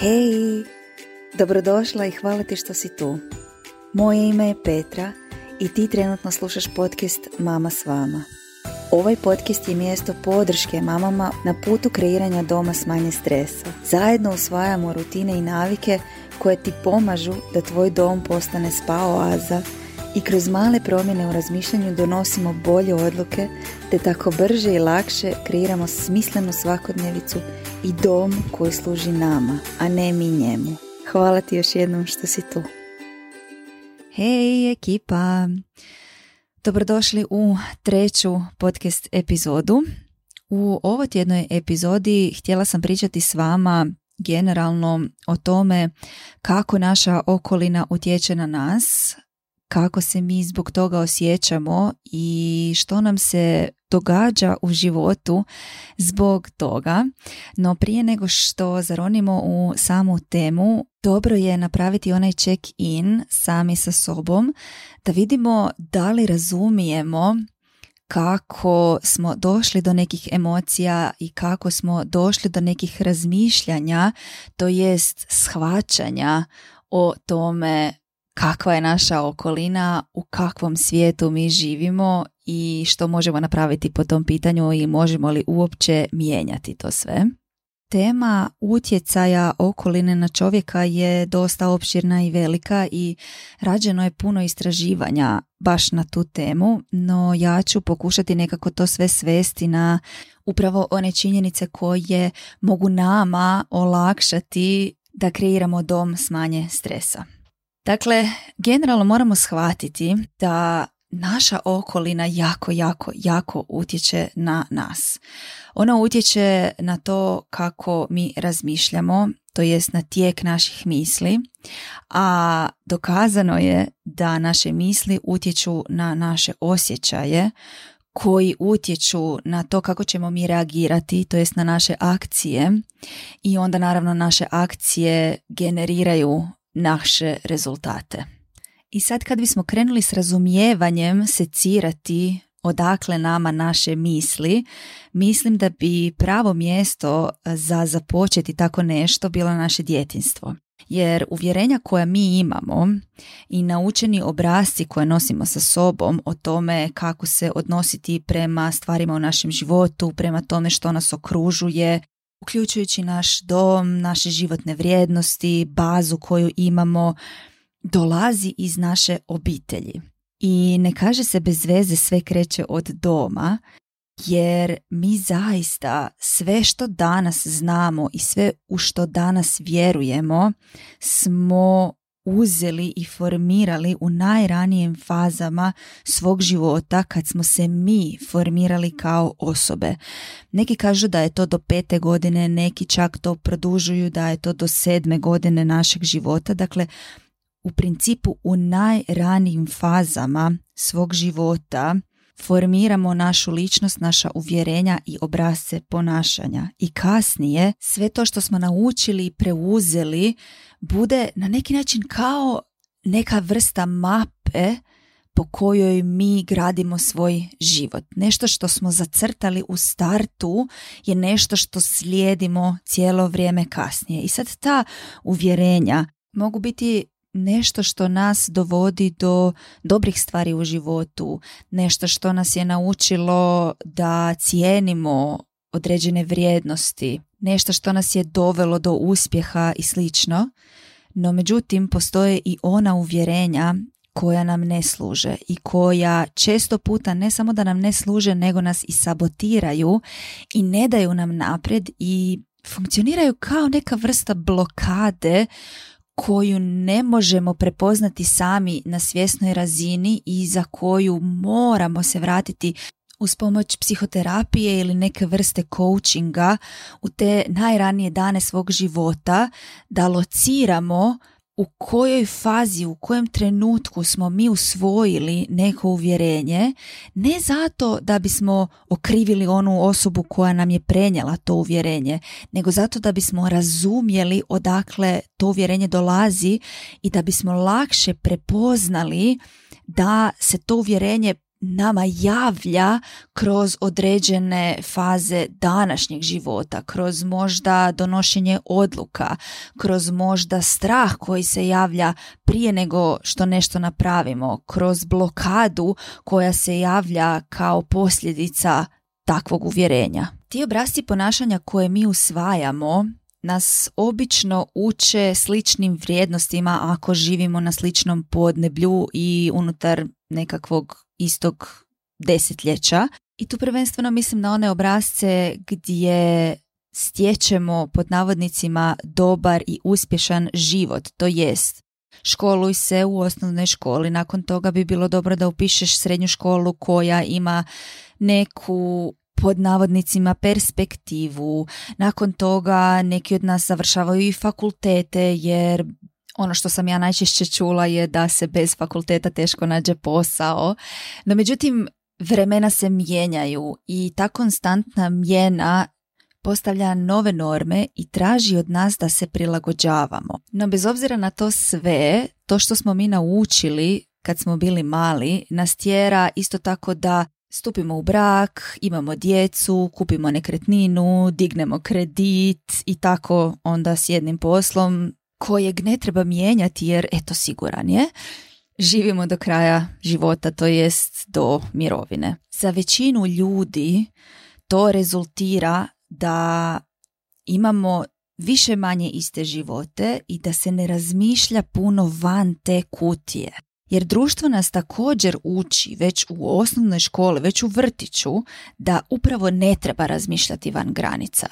Hej, dobrodošla i hvala ti što si tu. Moje ime je Petra i ti trenutno slušaš podcast Mama s vama. Ovaj podcast je mjesto podrške mamama na putu kreiranja doma s manje stresa. Zajedno usvajamo rutine i navike koje ti pomažu da tvoj dom postane spa oaza i kroz male promjene u razmišljanju donosimo bolje odluke te tako brže i lakše kreiramo smislenu svakodnevicu i dom koji služi nama, a ne mi njemu. Hvala ti još jednom što si tu. Hej ekipa! Dobrodošli u treću podcast epizodu. U ovoj tjednoj epizodi htjela sam pričati s vama generalno o tome kako naša okolina utječe na nas, kako se mi zbog toga osjećamo i što nam se događa u životu zbog toga. No prije nego što zaronimo u samu temu, dobro je napraviti onaj check-in sami sa sobom da vidimo da li razumijemo kako smo došli do nekih emocija i kako smo došli do nekih razmišljanja, to jest shvaćanja o tome kakva je naša okolina, u kakvom svijetu mi živimo i što možemo napraviti po tom pitanju i možemo li uopće mijenjati to sve. Tema utjecaja okoline na čovjeka je dosta opširna i velika i rađeno je puno istraživanja baš na tu temu, no ja ću pokušati nekako to sve svesti na upravo one činjenice koje mogu nama olakšati da kreiramo dom s manje stresa. Dakle, generalno moramo shvatiti da naša okolina jako, jako, jako utječe na nas. Ona utječe na to kako mi razmišljamo, to jest na tijek naših misli, a dokazano je da naše misli utječu na naše osjećaje, koji utječu na to kako ćemo mi reagirati, to jest na naše akcije i onda naravno naše akcije generiraju naše rezultate. I sad kad bismo krenuli s razumijevanjem secirati odakle nama naše misli, mislim da bi pravo mjesto za započeti tako nešto bilo naše djetinstvo. Jer uvjerenja koja mi imamo i naučeni obrazci koje nosimo sa sobom o tome kako se odnositi prema stvarima u našem životu, prema tome što nas okružuje, uključujući naš dom, naše životne vrijednosti, bazu koju imamo, dolazi iz naše obitelji. I ne kaže se bez veze sve kreće od doma, jer mi zaista sve što danas znamo i sve u što danas vjerujemo smo uzeli i formirali u najranijim fazama svog života kad smo se mi formirali kao osobe. Neki kažu da je to do pete godine, neki čak to produžuju da je to do sedme godine našeg života. Dakle, u principu u najranijim fazama svog života formiramo našu ličnost, naša uvjerenja i obrazce ponašanja. I kasnije sve to što smo naučili i preuzeli bude na neki način kao neka vrsta mape po kojoj mi gradimo svoj život. Nešto što smo zacrtali u startu je nešto što slijedimo cijelo vrijeme kasnije. I sad ta uvjerenja mogu biti nešto što nas dovodi do dobrih stvari u životu, nešto što nas je naučilo da cijenimo određene vrijednosti, nešto što nas je dovelo do uspjeha i slično. No međutim postoje i ona uvjerenja koja nam ne služe i koja često puta ne samo da nam ne služe nego nas i sabotiraju i ne daju nam naprijed i funkcioniraju kao neka vrsta blokade koju ne možemo prepoznati sami na svjesnoj razini i za koju moramo se vratiti uz pomoć psihoterapije ili neke vrste coachinga u te najranije dane svog života da lociramo u kojoj fazi, u kojem trenutku smo mi usvojili neko uvjerenje, ne zato da bismo okrivili onu osobu koja nam je prenijela to uvjerenje, nego zato da bismo razumjeli odakle to uvjerenje dolazi i da bismo lakše prepoznali da se to uvjerenje nama javlja kroz određene faze današnjeg života, kroz možda donošenje odluka, kroz možda strah koji se javlja prije nego što nešto napravimo, kroz blokadu koja se javlja kao posljedica takvog uvjerenja. Ti obrazci ponašanja koje mi usvajamo nas obično uče sličnim vrijednostima ako živimo na sličnom podneblju i unutar nekakvog istog desetljeća. I tu prvenstveno mislim na one obrazce gdje stječemo pod navodnicima dobar i uspješan život, to jest školuj se u osnovnoj školi, nakon toga bi bilo dobro da upišeš srednju školu koja ima neku pod navodnicima perspektivu. Nakon toga neki od nas završavaju i fakultete jer ono što sam ja najčešće čula je da se bez fakulteta teško nađe posao. No međutim, vremena se mijenjaju i ta konstantna mjena postavlja nove norme i traži od nas da se prilagođavamo. No bez obzira na to sve, to što smo mi naučili kad smo bili mali nas tjera isto tako da stupimo u brak, imamo djecu, kupimo nekretninu, dignemo kredit i tako onda s jednim poslom kojeg ne treba mijenjati jer eto siguran je. Živimo do kraja života, to jest do mirovine. Za većinu ljudi to rezultira da imamo više manje iste živote i da se ne razmišlja puno van te kutije. Jer društvo nas također uči već u osnovnoj školi, već u vrtiću, da upravo ne treba razmišljati van granica.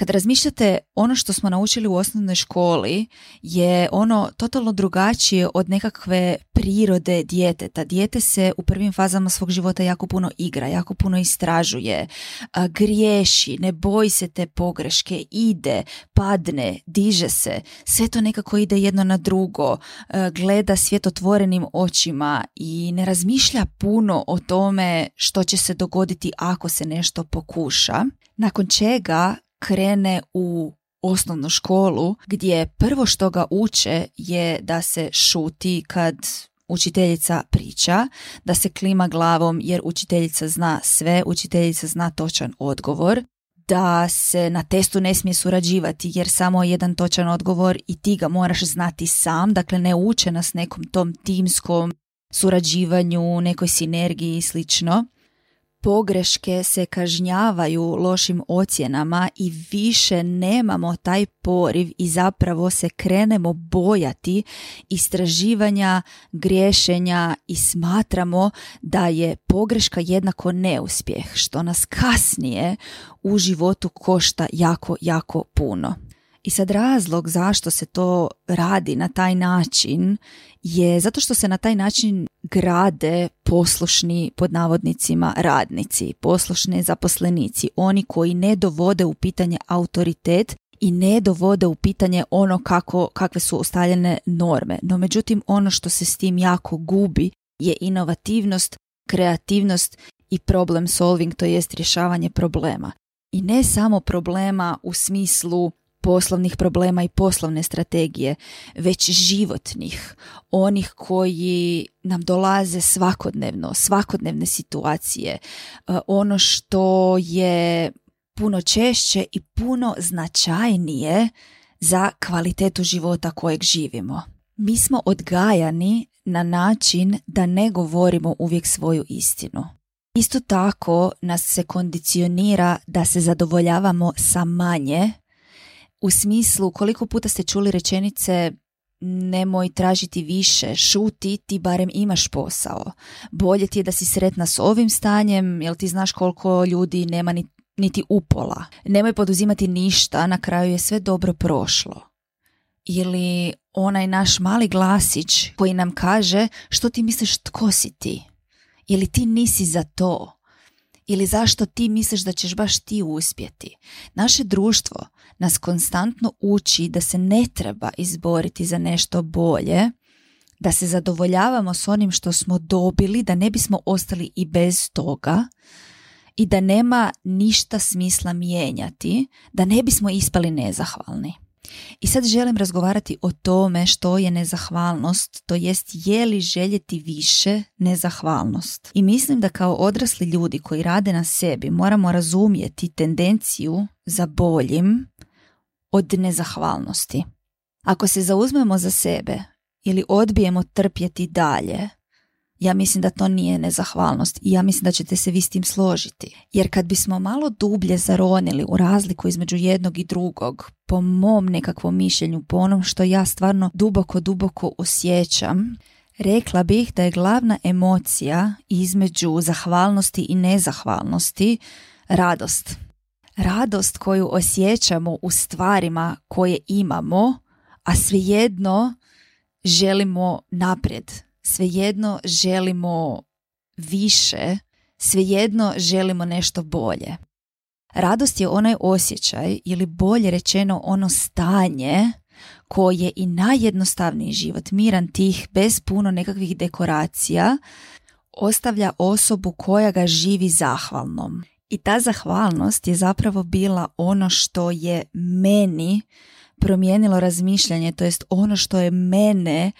Kad razmišljate, ono što smo naučili u osnovnoj školi je ono totalno drugačije od nekakve prirode djeteta. Dijete se u prvim fazama svog života jako puno igra, jako puno istražuje, griješi, ne boji se te pogreške, ide, padne, diže se, sve to nekako ide jedno na drugo, gleda svijet otvorenim očima i ne razmišlja puno o tome što će se dogoditi ako se nešto pokuša. Nakon čega krene u osnovnu školu gdje prvo što ga uče je da se šuti kad učiteljica priča, da se klima glavom jer učiteljica zna sve, učiteljica zna točan odgovor, da se na testu ne smije surađivati jer samo jedan točan odgovor i ti ga moraš znati sam, dakle ne uče nas nekom tom timskom surađivanju, nekoj sinergiji i slično pogreške se kažnjavaju lošim ocjenama i više nemamo taj poriv i zapravo se krenemo bojati istraživanja, griješenja i smatramo da je pogreška jednako neuspjeh, što nas kasnije u životu košta jako, jako puno. I sad razlog zašto se to radi na taj način je zato što se na taj način grade poslušni pod navodnicima radnici, poslušni zaposlenici, oni koji ne dovode u pitanje autoritet i ne dovode u pitanje ono kako, kakve su ostaljene norme. No međutim ono što se s tim jako gubi je inovativnost, kreativnost i problem solving, to jest rješavanje problema. I ne samo problema u smislu poslovnih problema i poslovne strategije, već životnih, onih koji nam dolaze svakodnevno, svakodnevne situacije, e, ono što je puno češće i puno značajnije za kvalitetu života kojeg živimo. Mi smo odgajani na način da ne govorimo uvijek svoju istinu. Isto tako nas se kondicionira da se zadovoljavamo sa manje u smislu koliko puta ste čuli rečenice nemoj tražiti više, šuti, ti barem imaš posao. Bolje ti je da si sretna s ovim stanjem, jer ti znaš koliko ljudi nema ni, niti upola. Nemoj poduzimati ništa, na kraju je sve dobro prošlo. Ili onaj naš mali glasić koji nam kaže što ti misliš tko si ti? Ili ti nisi za to? Ili zašto ti misliš da ćeš baš ti uspjeti? Naše društvo nas konstantno uči da se ne treba izboriti za nešto bolje, da se zadovoljavamo s onim što smo dobili, da ne bismo ostali i bez toga i da nema ništa smisla mijenjati, da ne bismo ispali nezahvalni. I sad želim razgovarati o tome što je nezahvalnost, to jest je li željeti više nezahvalnost. I mislim da kao odrasli ljudi koji rade na sebi moramo razumjeti tendenciju za boljim od nezahvalnosti. Ako se zauzmemo za sebe ili odbijemo trpjeti dalje, ja mislim da to nije nezahvalnost i ja mislim da ćete se vi s tim složiti. Jer kad bismo malo dublje zaronili u razliku između jednog i drugog, po mom nekakvom mišljenju, po onom što ja stvarno duboko, duboko osjećam, rekla bih da je glavna emocija između zahvalnosti i nezahvalnosti radost. Radost koju osjećamo u stvarima koje imamo, a svejedno želimo naprijed svejedno želimo više, svejedno želimo nešto bolje. Radost je onaj osjećaj ili bolje rečeno ono stanje koje i najjednostavniji život, miran tih, bez puno nekakvih dekoracija, ostavlja osobu koja ga živi zahvalnom. I ta zahvalnost je zapravo bila ono što je meni promijenilo razmišljanje, to jest ono što je mene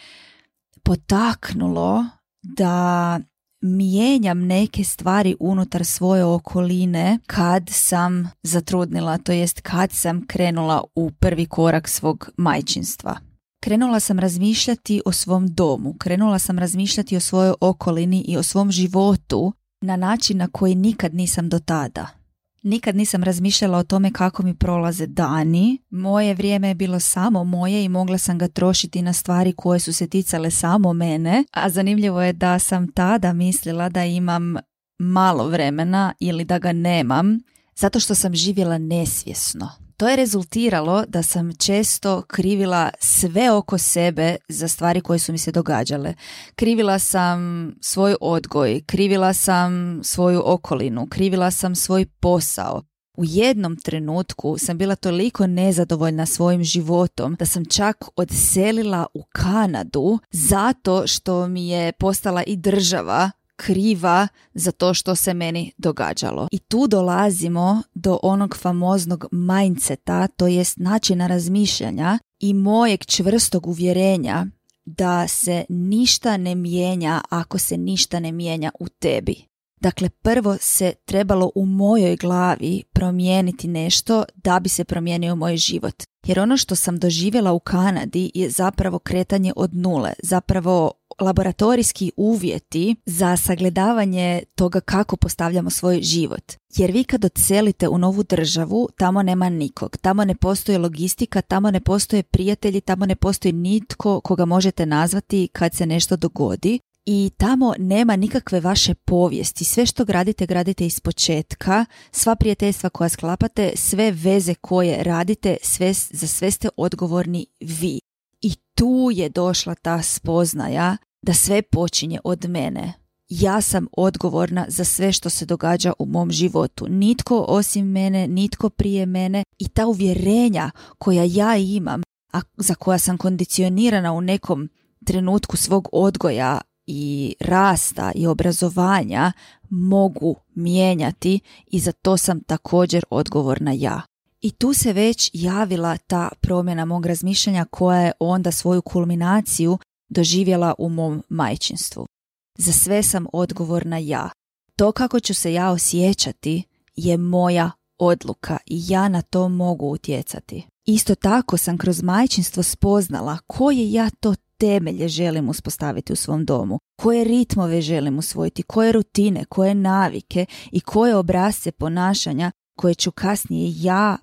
potaknulo da mijenjam neke stvari unutar svoje okoline kad sam zatrudnila, to jest kad sam krenula u prvi korak svog majčinstva. Krenula sam razmišljati o svom domu, krenula sam razmišljati o svojoj okolini i o svom životu na način na koji nikad nisam do tada. Nikad nisam razmišljala o tome kako mi prolaze dani. Moje vrijeme je bilo samo moje i mogla sam ga trošiti na stvari koje su se ticale samo mene. A zanimljivo je da sam tada mislila da imam malo vremena ili da ga nemam zato što sam živjela nesvjesno. To je rezultiralo da sam često krivila sve oko sebe za stvari koje su mi se događale. Krivila sam svoj odgoj, krivila sam svoju okolinu, krivila sam svoj posao. U jednom trenutku sam bila toliko nezadovoljna svojim životom da sam čak odselila u Kanadu zato što mi je postala i država kriva za to što se meni događalo. I tu dolazimo do onog famoznog mindseta, to jest načina razmišljanja i mojeg čvrstog uvjerenja da se ništa ne mijenja ako se ništa ne mijenja u tebi. Dakle, prvo se trebalo u mojoj glavi promijeniti nešto da bi se promijenio moj život. Jer ono što sam doživjela u Kanadi je zapravo kretanje od nule, zapravo laboratorijski uvjeti za sagledavanje toga kako postavljamo svoj život. Jer vi kad odselite u novu državu, tamo nema nikog, tamo ne postoji logistika, tamo ne postoje prijatelji, tamo ne postoji nitko koga možete nazvati kad se nešto dogodi i tamo nema nikakve vaše povijesti. Sve što gradite, gradite iz početka. Sva prijateljstva koja sklapate, sve veze koje radite, sve, za sve ste odgovorni vi. I tu je došla ta spoznaja da sve počinje od mene. Ja sam odgovorna za sve što se događa u mom životu. Nitko osim mene, nitko prije mene i ta uvjerenja koja ja imam, a za koja sam kondicionirana u nekom trenutku svog odgoja i rasta i obrazovanja mogu mijenjati i za to sam također odgovorna ja. I tu se već javila ta promjena mog razmišljanja koja je onda svoju kulminaciju doživjela u mom majčinstvu. Za sve sam odgovorna ja. To kako ću se ja osjećati je moja odluka i ja na to mogu utjecati. Isto tako sam kroz majčinstvo spoznala koje ja to temelje želim uspostaviti u svom domu, koje ritmove želim usvojiti, koje rutine, koje navike i koje obrazce ponašanja koje ću kasnije ja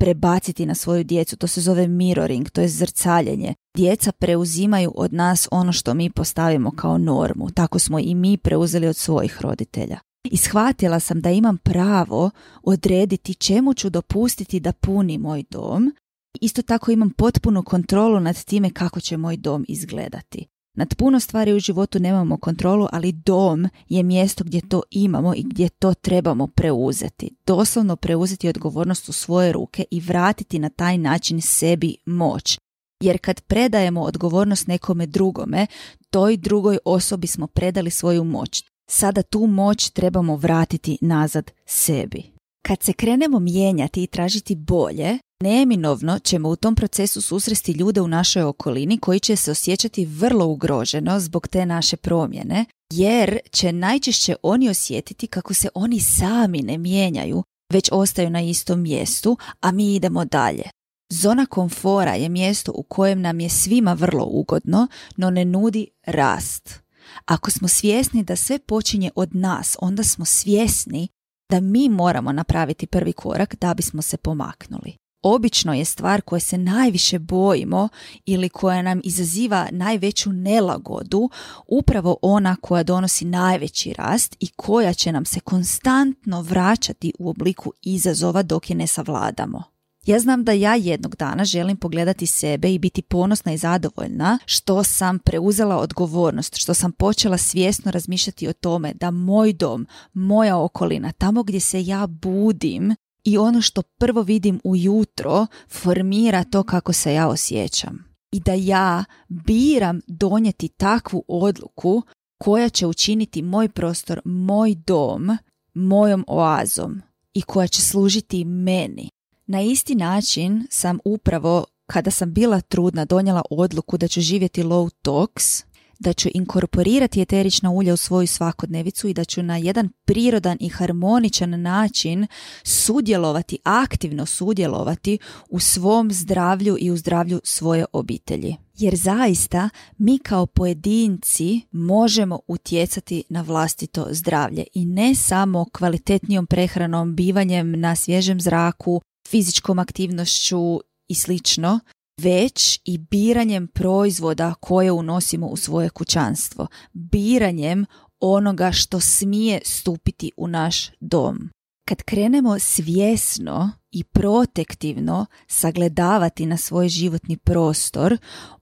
prebaciti na svoju djecu. To se zove mirroring, to je zrcaljenje. Djeca preuzimaju od nas ono što mi postavimo kao normu. Tako smo i mi preuzeli od svojih roditelja. I shvatila sam da imam pravo odrediti čemu ću dopustiti da puni moj dom. Isto tako imam potpunu kontrolu nad time kako će moj dom izgledati. Nad puno stvari u životu nemamo kontrolu, ali dom je mjesto gdje to imamo i gdje to trebamo preuzeti. Doslovno preuzeti odgovornost u svoje ruke i vratiti na taj način sebi moć. Jer kad predajemo odgovornost nekome drugome, toj drugoj osobi smo predali svoju moć. Sada tu moć trebamo vratiti nazad sebi. Kad se krenemo mijenjati i tražiti bolje, Neminovno ćemo u tom procesu susresti ljude u našoj okolini koji će se osjećati vrlo ugroženo zbog te naše promjene, jer će najčešće oni osjetiti kako se oni sami ne mijenjaju, već ostaju na istom mjestu, a mi idemo dalje. Zona komfora je mjesto u kojem nam je svima vrlo ugodno, no ne nudi rast. Ako smo svjesni da sve počinje od nas, onda smo svjesni da mi moramo napraviti prvi korak da bismo se pomaknuli. Obično je stvar koje se najviše bojimo ili koja nam izaziva najveću nelagodu upravo ona koja donosi najveći rast i koja će nam se konstantno vraćati u obliku izazova dok je ne savladamo. Ja znam da ja jednog dana želim pogledati sebe i biti ponosna i zadovoljna što sam preuzela odgovornost, što sam počela svjesno razmišljati o tome da moj dom, moja okolina, tamo gdje se ja budim i ono što prvo vidim ujutro formira to kako se ja osjećam. I da ja biram donijeti takvu odluku koja će učiniti moj prostor, moj dom, mojom oazom i koja će služiti meni. Na isti način sam upravo kada sam bila trudna donijela odluku da ću živjeti low tox, da ću inkorporirati eterična ulja u svoju svakodnevicu i da ću na jedan prirodan i harmoničan način sudjelovati, aktivno sudjelovati u svom zdravlju i u zdravlju svoje obitelji. Jer zaista mi kao pojedinci možemo utjecati na vlastito zdravlje i ne samo kvalitetnijom prehranom, bivanjem na svježem zraku, fizičkom aktivnošću i slično, već i biranjem proizvoda koje unosimo u svoje kućanstvo, biranjem onoga što smije stupiti u naš dom. Kad krenemo svjesno i protektivno sagledavati na svoj životni prostor,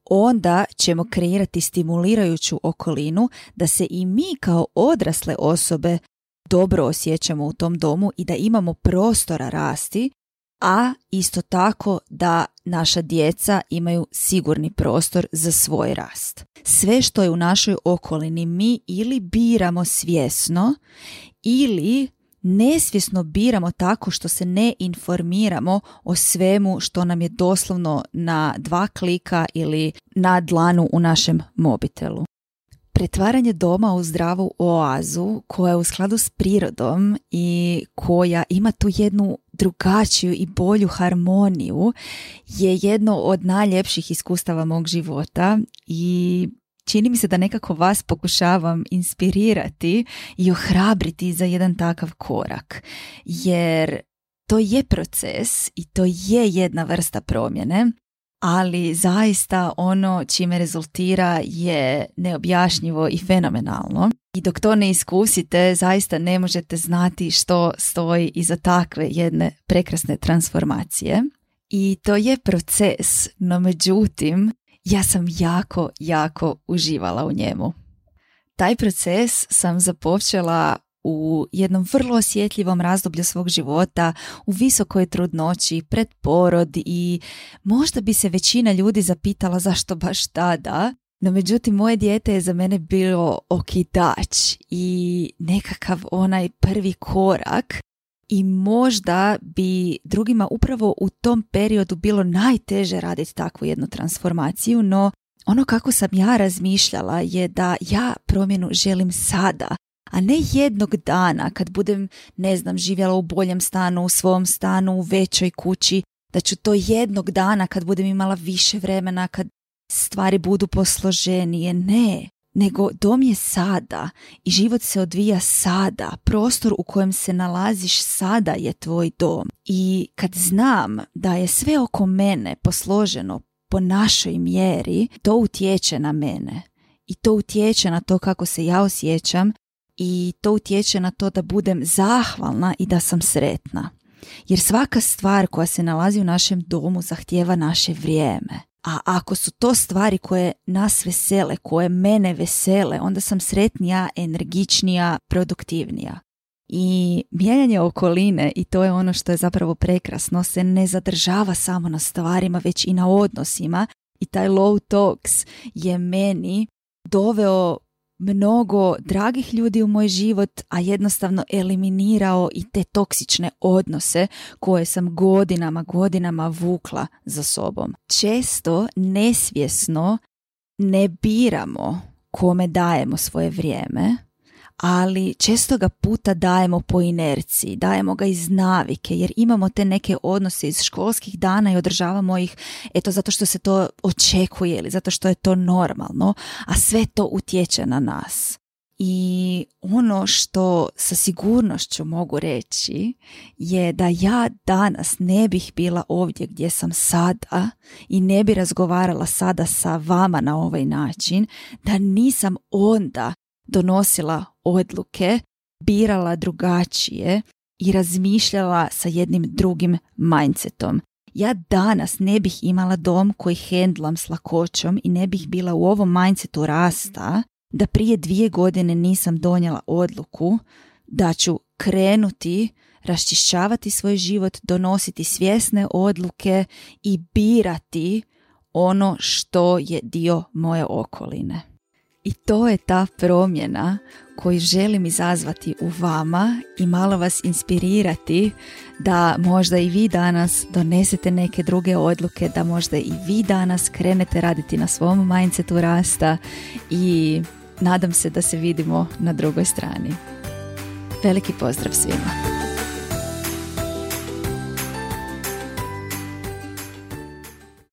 onda ćemo kreirati stimulirajuću okolinu da se i mi kao odrasle osobe dobro osjećamo u tom domu i da imamo prostora rasti a isto tako da naša djeca imaju sigurni prostor za svoj rast. Sve što je u našoj okolini mi ili biramo svjesno ili nesvjesno biramo tako što se ne informiramo o svemu što nam je doslovno na dva klika ili na dlanu u našem mobitelu. Pretvaranje doma u zdravu oazu koja je u skladu s prirodom i koja ima tu jednu drugačiju i bolju harmoniju je jedno od najljepših iskustava mog života i čini mi se da nekako vas pokušavam inspirirati i ohrabriti za jedan takav korak. Jer to je proces i to je jedna vrsta promjene ali zaista ono čime rezultira je neobjašnjivo i fenomenalno. I dok to ne iskusite, zaista ne možete znati što stoji iza takve jedne prekrasne transformacije. I to je proces, no međutim, ja sam jako, jako uživala u njemu. Taj proces sam započela u jednom vrlo osjetljivom razdoblju svog života, u visokoj trudnoći, pred porod i možda bi se većina ljudi zapitala zašto baš tada, no međutim moje dijete je za mene bilo okidač i nekakav onaj prvi korak i možda bi drugima upravo u tom periodu bilo najteže raditi takvu jednu transformaciju, no ono kako sam ja razmišljala je da ja promjenu želim sada, a ne jednog dana kad budem, ne znam, živjela u boljem stanu, u svom stanu, u većoj kući, da ću to jednog dana kad budem imala više vremena, kad stvari budu posloženije. Ne, nego dom je sada i život se odvija sada. Prostor u kojem se nalaziš sada je tvoj dom. I kad znam da je sve oko mene posloženo po našoj mjeri, to utječe na mene. I to utječe na to kako se ja osjećam i to utječe na to da budem zahvalna i da sam sretna. Jer svaka stvar koja se nalazi u našem domu zahtjeva naše vrijeme. A ako su to stvari koje nas vesele, koje mene vesele, onda sam sretnija, energičnija, produktivnija. I mijenjanje okoline, i to je ono što je zapravo prekrasno, se ne zadržava samo na stvarima, već i na odnosima. I taj low talks je meni doveo mnogo dragih ljudi u moj život, a jednostavno eliminirao i te toksične odnose koje sam godinama, godinama vukla za sobom. Često nesvjesno ne biramo kome dajemo svoje vrijeme, ali često ga puta dajemo po inerciji, dajemo ga iz navike jer imamo te neke odnose iz školskih dana i održavamo ih eto zato što se to očekuje ili zato što je to normalno, a sve to utječe na nas. I ono što sa sigurnošću mogu reći je da ja danas ne bih bila ovdje gdje sam sada i ne bi razgovarala sada sa vama na ovaj način da nisam onda donosila odluke, birala drugačije i razmišljala sa jednim drugim mindsetom. Ja danas ne bih imala dom koji hendlam s lakoćom i ne bih bila u ovom mindsetu rasta da prije dvije godine nisam donijela odluku da ću krenuti raščišćavati svoj život, donositi svjesne odluke i birati ono što je dio moje okoline. I to je ta promjena koju želim izazvati u vama i malo vas inspirirati da možda i vi danas donesete neke druge odluke, da možda i vi danas krenete raditi na svom mindsetu rasta i nadam se da se vidimo na drugoj strani. Veliki pozdrav svima!